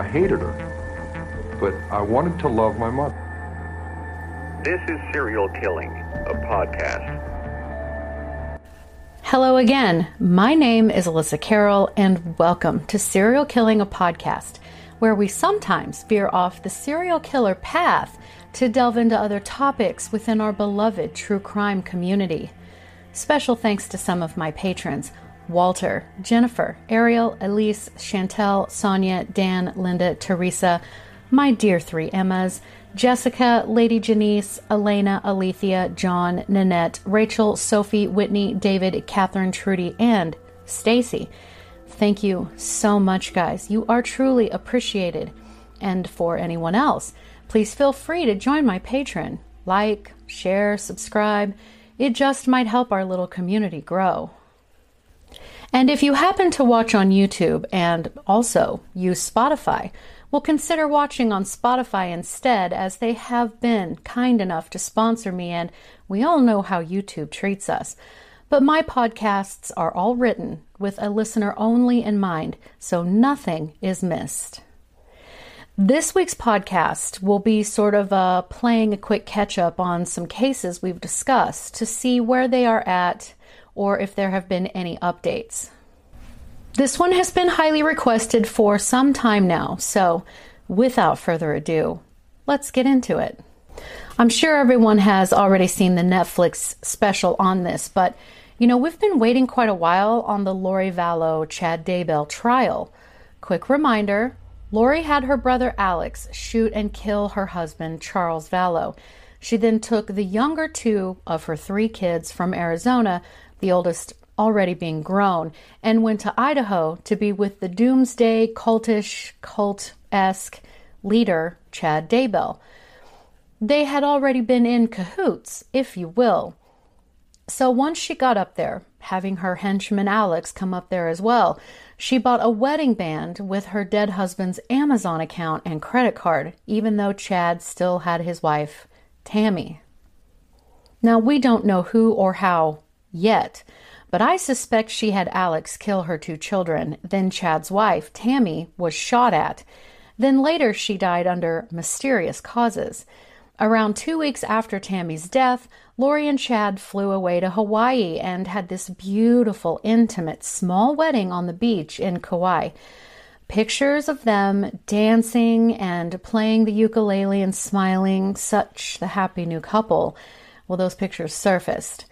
I hated her, but I wanted to love my mother. This is Serial Killing, a podcast. Hello again. My name is Alyssa Carroll, and welcome to Serial Killing, a podcast, where we sometimes veer off the serial killer path to delve into other topics within our beloved true crime community. Special thanks to some of my patrons Walter, Jennifer, Ariel, Elise, Chantel, Sonia, Dan, Linda, Teresa, my dear three Emmas, Jessica, Lady Janice, Elena, Alethea, John, Nanette, Rachel, Sophie, Whitney, David, Catherine, Trudy, and Stacy. Thank you so much, guys. You are truly appreciated. And for anyone else, please feel free to join my Patreon. Like, share, subscribe. It just might help our little community grow. And if you happen to watch on YouTube and also use Spotify, well, consider watching on Spotify instead, as they have been kind enough to sponsor me, and we all know how YouTube treats us. But my podcasts are all written with a listener only in mind, so nothing is missed. This week's podcast will be sort of uh, playing a quick catch up on some cases we've discussed to see where they are at or if there have been any updates. This one has been highly requested for some time now, so without further ado, let's get into it. I'm sure everyone has already seen the Netflix special on this, but you know, we've been waiting quite a while on the Lori Vallow Chad Daybell trial. Quick reminder Lori had her brother Alex shoot and kill her husband, Charles Vallow. She then took the younger two of her three kids from Arizona, the oldest already being grown, and went to Idaho to be with the doomsday cultish, cult esque leader, Chad Daybell. They had already been in cahoots, if you will. So once she got up there, having her henchman Alex come up there as well, she bought a wedding band with her dead husband's Amazon account and credit card, even though Chad still had his wife, Tammy. Now, we don't know who or how yet, but I suspect she had Alex kill her two children. Then Chad's wife, Tammy, was shot at. Then later she died under mysterious causes. Around two weeks after Tammy's death, Lori and Chad flew away to Hawaii and had this beautiful, intimate, small wedding on the beach in Kauai. Pictures of them dancing and playing the ukulele and smiling, such the happy new couple. Well, those pictures surfaced.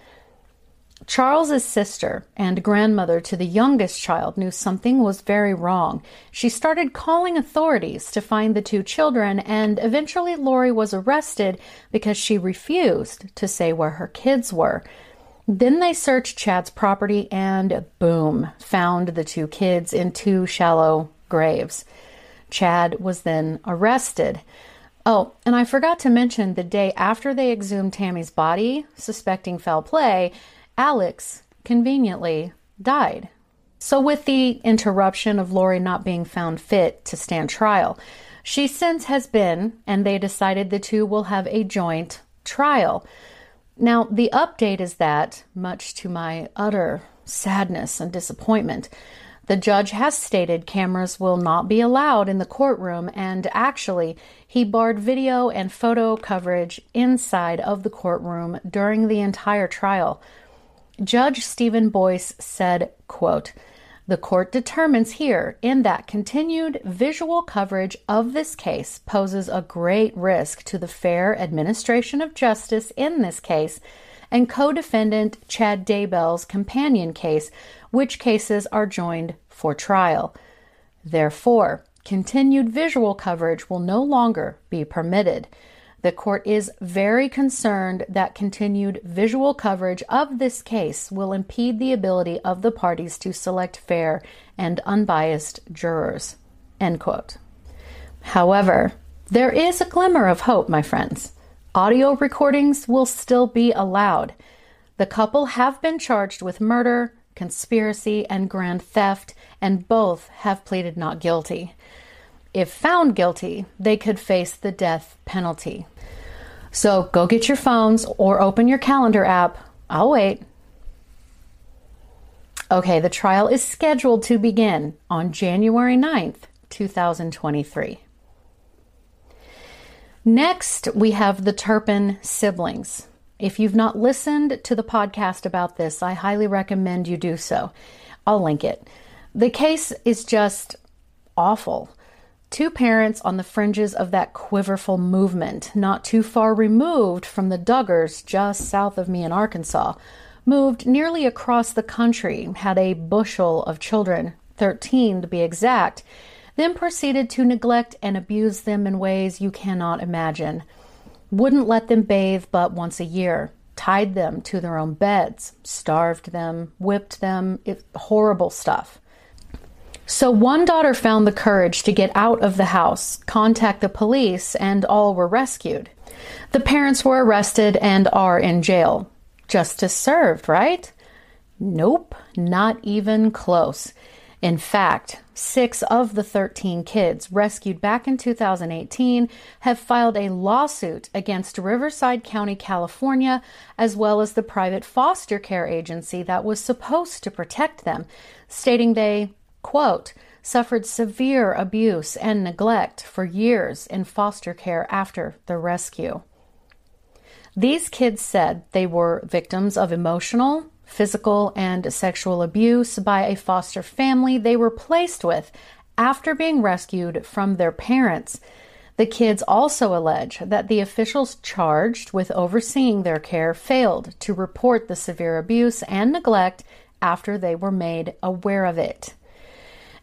Charles's sister and grandmother to the youngest child knew something was very wrong. She started calling authorities to find the two children, and eventually Lori was arrested because she refused to say where her kids were. Then they searched Chad's property and boom, found the two kids in two shallow graves. Chad was then arrested. Oh, and I forgot to mention the day after they exhumed Tammy's body, suspecting foul play, Alex, conveniently, died. So, with the interruption of Lori not being found fit to stand trial, she since has been, and they decided the two will have a joint trial. Now, the update is that, much to my utter sadness and disappointment, the judge has stated cameras will not be allowed in the courtroom, and actually, he barred video and photo coverage inside of the courtroom during the entire trial. Judge Steven Boyce said, quote, the court determines here in that continued visual coverage of this case poses a great risk to the fair administration of justice in this case and co defendant Chad Daybell's companion case, which cases are joined for trial. Therefore, continued visual coverage will no longer be permitted. The court is very concerned that continued visual coverage of this case will impede the ability of the parties to select fair and unbiased jurors. End quote. However, there is a glimmer of hope, my friends. Audio recordings will still be allowed. The couple have been charged with murder, conspiracy, and grand theft, and both have pleaded not guilty. If found guilty, they could face the death penalty. So go get your phones or open your calendar app. I'll wait. Okay, the trial is scheduled to begin on January 9th, 2023. Next, we have the Turpin siblings. If you've not listened to the podcast about this, I highly recommend you do so. I'll link it. The case is just awful. Two parents on the fringes of that quiverful movement, not too far removed from the Duggars just south of me in Arkansas, moved nearly across the country, had a bushel of children, 13 to be exact, then proceeded to neglect and abuse them in ways you cannot imagine. Wouldn't let them bathe but once a year, tied them to their own beds, starved them, whipped them, it, horrible stuff. So one daughter found the courage to get out of the house, contact the police, and all were rescued. The parents were arrested and are in jail. Justice served, right? Nope, not even close. In fact, six of the 13 kids rescued back in 2018 have filed a lawsuit against Riverside County, California, as well as the private foster care agency that was supposed to protect them, stating they, quote, suffered severe abuse and neglect for years in foster care after the rescue. These kids said they were victims of emotional, physical, and sexual abuse by a foster family they were placed with after being rescued from their parents. The kids also allege that the officials charged with overseeing their care failed to report the severe abuse and neglect after they were made aware of it.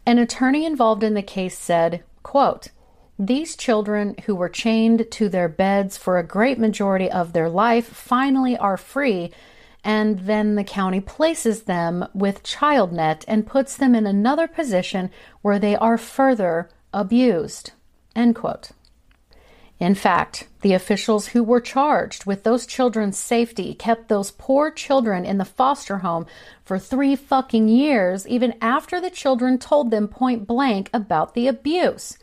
An attorney involved in the case said, quote, these children who were chained to their beds for a great majority of their life finally are free and then the county places them with ChildNet and puts them in another position where they are further abused. End quote. In fact, the officials who were charged with those children's safety kept those poor children in the foster home for three fucking years, even after the children told them point blank about the abuse.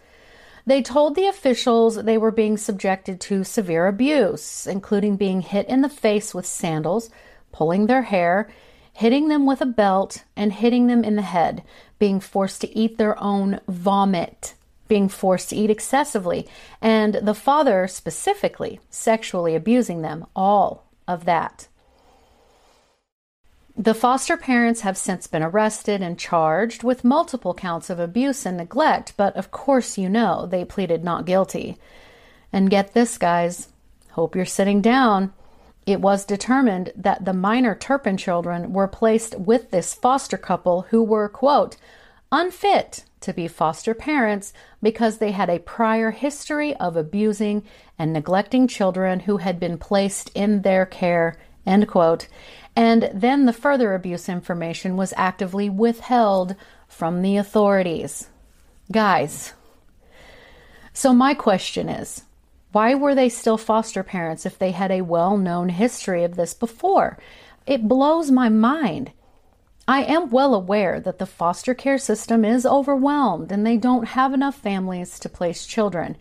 They told the officials they were being subjected to severe abuse, including being hit in the face with sandals, pulling their hair, hitting them with a belt, and hitting them in the head, being forced to eat their own vomit, being forced to eat excessively, and the father specifically sexually abusing them, all of that. The foster parents have since been arrested and charged with multiple counts of abuse and neglect, but of course, you know, they pleaded not guilty. And get this, guys, hope you're sitting down. It was determined that the minor Turpin children were placed with this foster couple who were, quote, unfit to be foster parents because they had a prior history of abusing and neglecting children who had been placed in their care, end quote. And then the further abuse information was actively withheld from the authorities. Guys, so my question is why were they still foster parents if they had a well known history of this before? It blows my mind. I am well aware that the foster care system is overwhelmed and they don't have enough families to place children.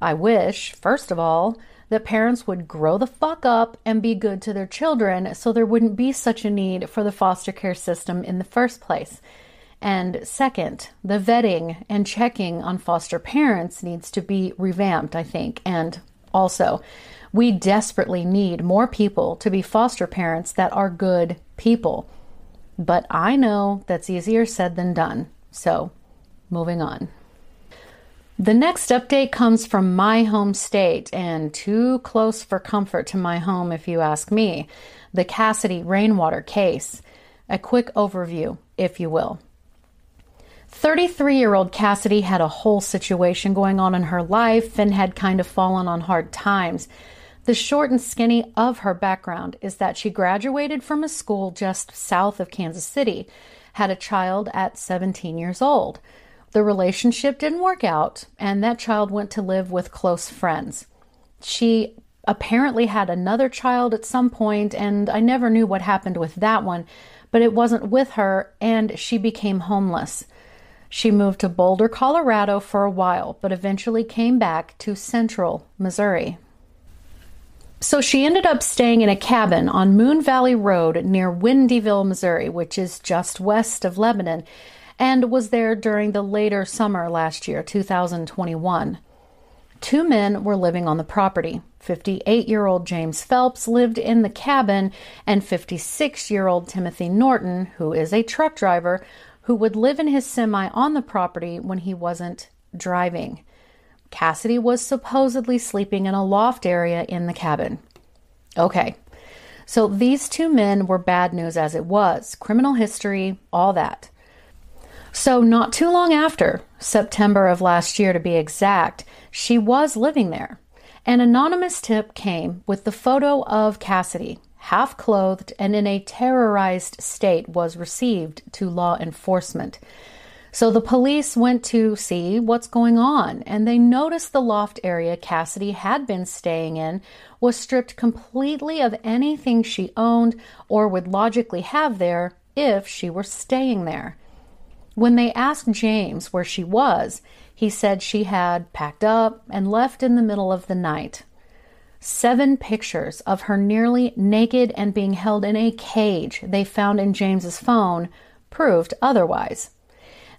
I wish, first of all, that parents would grow the fuck up and be good to their children so there wouldn't be such a need for the foster care system in the first place. And second, the vetting and checking on foster parents needs to be revamped, I think. And also, we desperately need more people to be foster parents that are good people. But I know that's easier said than done. So, moving on. The next update comes from my home state and too close for comfort to my home, if you ask me. The Cassidy Rainwater case. A quick overview, if you will. 33 year old Cassidy had a whole situation going on in her life and had kind of fallen on hard times. The short and skinny of her background is that she graduated from a school just south of Kansas City, had a child at 17 years old, the relationship didn't work out, and that child went to live with close friends. She apparently had another child at some point, and I never knew what happened with that one, but it wasn't with her, and she became homeless. She moved to Boulder, Colorado for a while, but eventually came back to central Missouri. So she ended up staying in a cabin on Moon Valley Road near Windyville, Missouri, which is just west of Lebanon, and was there during the later summer last year, 2021. Two men were living on the property. 58 year old James Phelps lived in the cabin, and 56 year old Timothy Norton, who is a truck driver, who would live in his semi on the property when he wasn't driving. Cassidy was supposedly sleeping in a loft area in the cabin. Okay, so these two men were bad news as it was criminal history, all that. So, not too long after, September of last year to be exact, she was living there. An anonymous tip came with the photo of Cassidy, half clothed and in a terrorized state, was received to law enforcement. So the police went to see what's going on, and they noticed the loft area Cassidy had been staying in was stripped completely of anything she owned or would logically have there if she were staying there. When they asked James where she was, he said she had packed up and left in the middle of the night. Seven pictures of her nearly naked and being held in a cage they found in James's phone proved otherwise.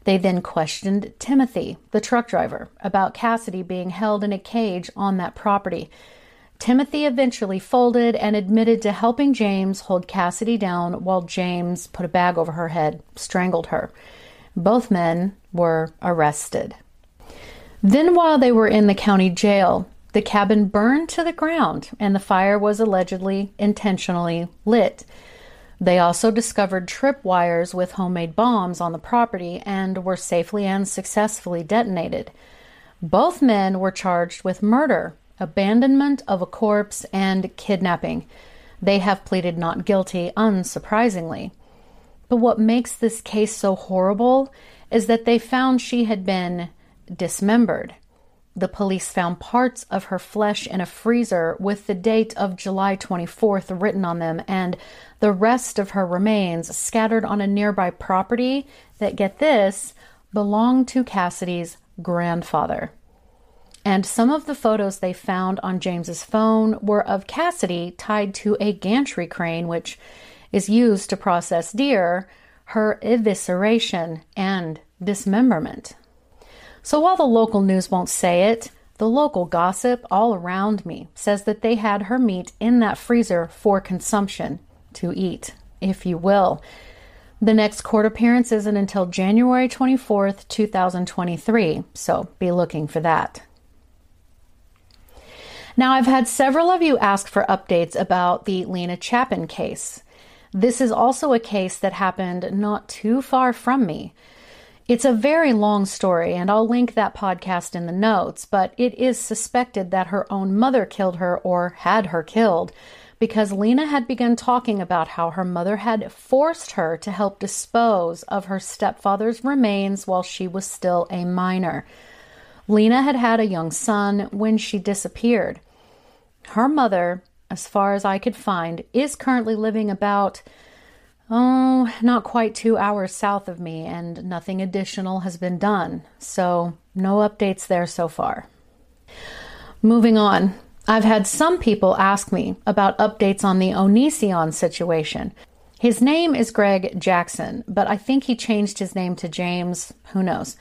They then questioned Timothy, the truck driver, about Cassidy being held in a cage on that property. Timothy eventually folded and admitted to helping James hold Cassidy down while James put a bag over her head, strangled her. Both men were arrested. Then, while they were in the county jail, the cabin burned to the ground and the fire was allegedly intentionally lit. They also discovered tripwires with homemade bombs on the property and were safely and successfully detonated. Both men were charged with murder, abandonment of a corpse, and kidnapping. They have pleaded not guilty, unsurprisingly. But what makes this case so horrible is that they found she had been dismembered. The police found parts of her flesh in a freezer with the date of July 24th written on them, and the rest of her remains scattered on a nearby property that, get this, belonged to Cassidy's grandfather. And some of the photos they found on James's phone were of Cassidy tied to a gantry crane, which is used to process deer, her evisceration and dismemberment. So while the local news won't say it, the local gossip all around me says that they had her meat in that freezer for consumption, to eat, if you will. The next court appearance isn't until January 24th, 2023, so be looking for that. Now, I've had several of you ask for updates about the Lena Chapin case. This is also a case that happened not too far from me. It's a very long story, and I'll link that podcast in the notes, but it is suspected that her own mother killed her or had her killed because Lena had begun talking about how her mother had forced her to help dispose of her stepfather's remains while she was still a minor. Lena had had a young son when she disappeared. Her mother, as far as I could find, is currently living about Oh, not quite two hours south of me, and nothing additional has been done, so no updates there so far. Moving on, I've had some people ask me about updates on the Onision situation. His name is Greg Jackson, but I think he changed his name to James. Who knows?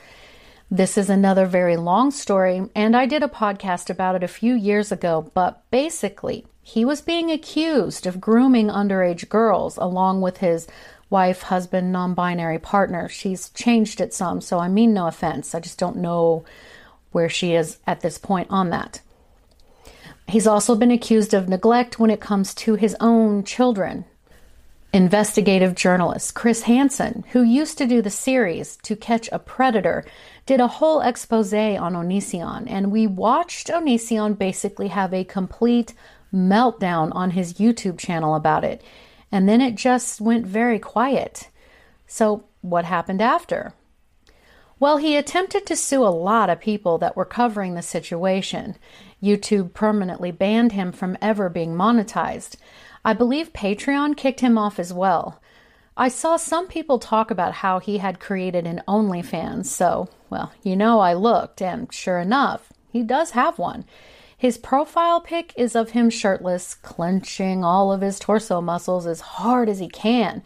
This is another very long story, and I did a podcast about it a few years ago, but basically, he was being accused of grooming underage girls along with his wife, husband, non binary partner. She's changed it some, so I mean no offense. I just don't know where she is at this point on that. He's also been accused of neglect when it comes to his own children. Investigative journalist Chris Hansen, who used to do the series To Catch a Predator, did a whole expose on Onision, and we watched Onision basically have a complete meltdown on his YouTube channel about it. And then it just went very quiet. So, what happened after? Well, he attempted to sue a lot of people that were covering the situation. YouTube permanently banned him from ever being monetized. I believe Patreon kicked him off as well. I saw some people talk about how he had created an OnlyFans, so, well, you know, I looked, and sure enough, he does have one. His profile pic is of him shirtless, clenching all of his torso muscles as hard as he can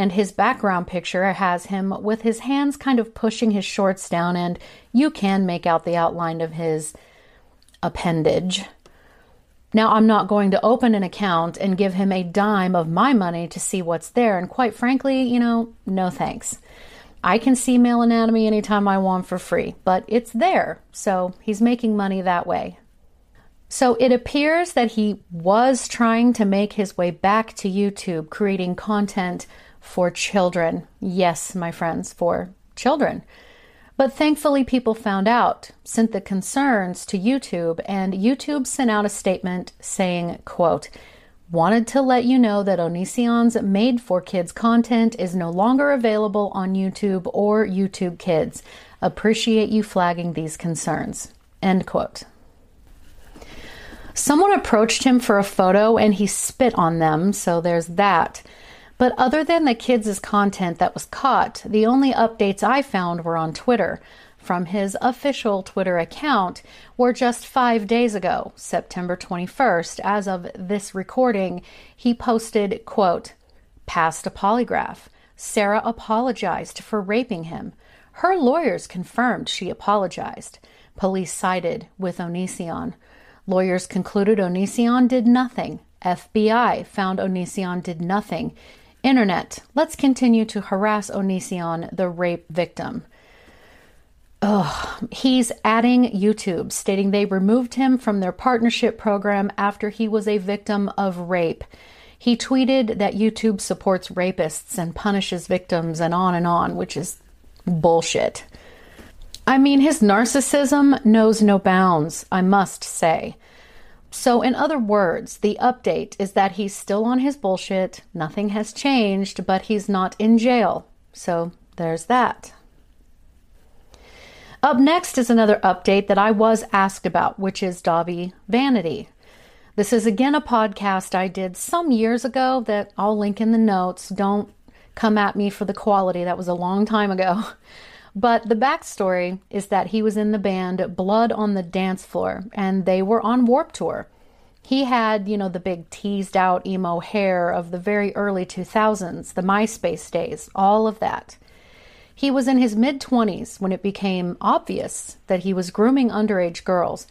and his background picture has him with his hands kind of pushing his shorts down, and you can make out the outline of his appendage. Now, I'm not going to open an account and give him a dime of my money to see what's there, and quite frankly, you know, no thanks. I can see male anatomy anytime I want for free, but it's there, so he's making money that way. So it appears that he was trying to make his way back to YouTube, creating content for children. Yes, my friends, for children. But thankfully, people found out, sent the concerns to YouTube, and YouTube sent out a statement saying, quote, wanted to let you know that Onision's made for kids content is no longer available on YouTube or YouTube Kids. Appreciate you flagging these concerns. End quote. Someone approached him for a photo and he spit on them, so there's that. But other than the kids' content that was caught, the only updates I found were on Twitter from his official Twitter account were just five days ago, September 21st. As of this recording, he posted, quote, passed a polygraph. Sarah apologized for raping him. Her lawyers confirmed she apologized. Police sided with Onision. Lawyers concluded Onision did nothing. FBI found Onision did nothing. Internet, let's continue to harass Onision, the rape victim. Ugh, he's adding YouTube, stating they removed him from their partnership program after he was a victim of rape. He tweeted that YouTube supports rapists and punishes victims and on and on, which is bullshit. I mean, his narcissism knows no bounds, I must say. So, in other words, the update is that he's still on his bullshit, nothing has changed, but he's not in jail. So, there's that. Up next is another update that I was asked about, which is Dahvie Vanity. This is again a podcast I did some years ago that I'll link in the notes. Don't come at me for the quality, that was a long time ago. But the backstory is that he was in the band Blood on the Dance Floor and they were on Warped Tour. He had, you know, the big teased out emo hair of the very early 2000s, the MySpace days, all of that. He was in his mid 20s when it became obvious that he was grooming underage girls.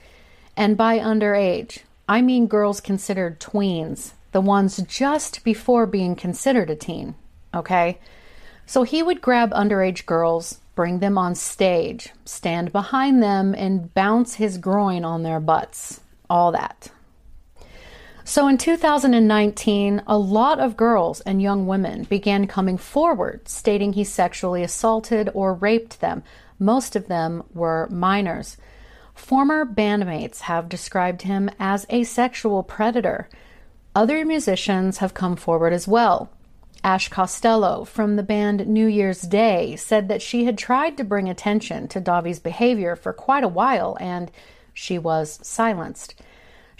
And by underage, I mean girls considered tweens, the ones just before being considered a teen, okay? So he would grab underage girls, bring them on stage, stand behind them, and bounce his groin on their butts. All that. So in 2019, a lot of girls and young women began coming forward stating he sexually assaulted or raped them. Most of them were minors. Former bandmates have described him as a sexual predator. Other musicians have come forward as well, Ash Costello from the band New Year's Day said that she had tried to bring attention to Dahvie's behavior for quite a while and she was silenced.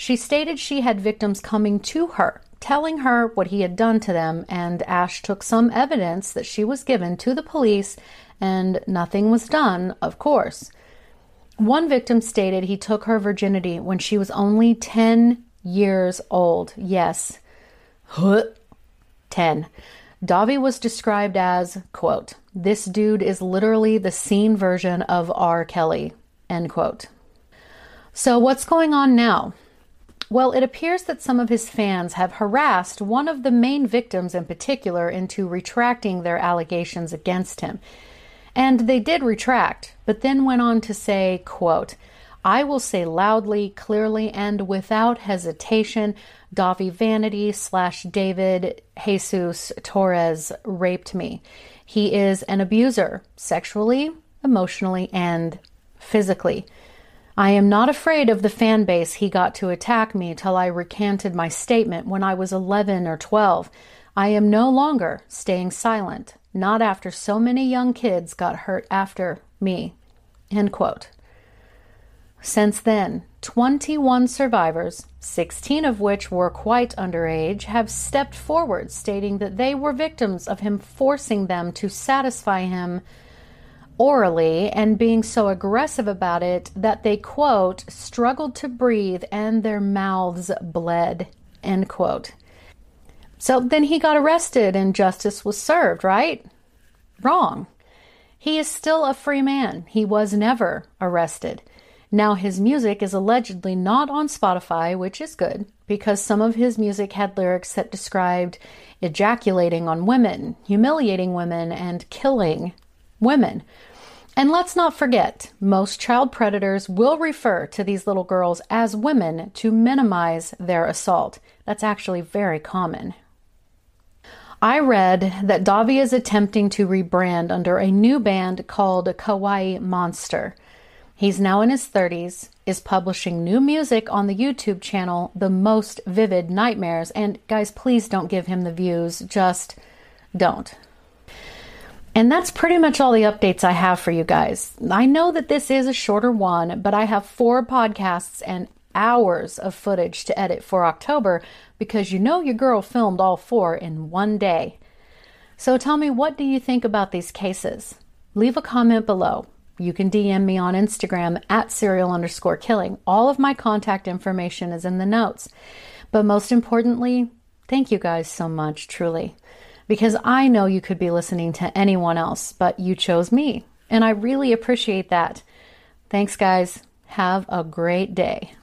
She stated she had victims coming to her, telling her what he had done to them, and Ash took some evidence that she was given to the police and nothing was done, of course. One victim stated he took her virginity when she was only 10 years old. Yes. 10. Dahvie was described as, quote, this dude is literally the scene version of R. Kelly, end quote. So, what's going on now? Well, it appears that some of his fans have harassed one of the main victims in particular into retracting their allegations against him. And they did retract, but then went on to say, quote, I will say loudly, clearly, and without hesitation Dahvie Vanity slash David Jesus Torres raped me. He is an abuser, sexually, emotionally, and physically. I am not afraid of the fan base he got to attack me till I recanted my statement when I was 11 or 12. I am no longer staying silent, not after so many young kids got hurt after me. End quote. Since then, 21 survivors, 16 of which were quite underage, have stepped forward stating that they were victims of him forcing them to satisfy him orally and being so aggressive about it that they, quote, struggled to breathe and their mouths bled, end quote. So then he got arrested and justice was served, right? Wrong. He is still a free man. He was never arrested. Now, his music is allegedly not on Spotify, which is good because some of his music had lyrics that described ejaculating on women, humiliating women, and killing women. And let's not forget, most child predators will refer to these little girls as women to minimize their assault. That's actually very common. I read that Dahvie is attempting to rebrand under a new band called Kawaii Monster. He's now in his 30s, is publishing new music on the YouTube channel The Most Vivid Nightmares. And guys, please don't give him the views. Just don't. And that's pretty much all the updates I have for you guys. I know that this is a shorter one, but I have four podcasts and hours of footage to edit for October because you know your girl filmed all four in one day. So tell me, what do you think about these cases? Leave a comment below. You can DM me on Instagram at serial underscore killing. All of my contact information is in the notes. But most importantly, thank you guys so much, truly. Because I know you could be listening to anyone else, but you chose me. And I really appreciate that. Thanks, guys. Have a great day.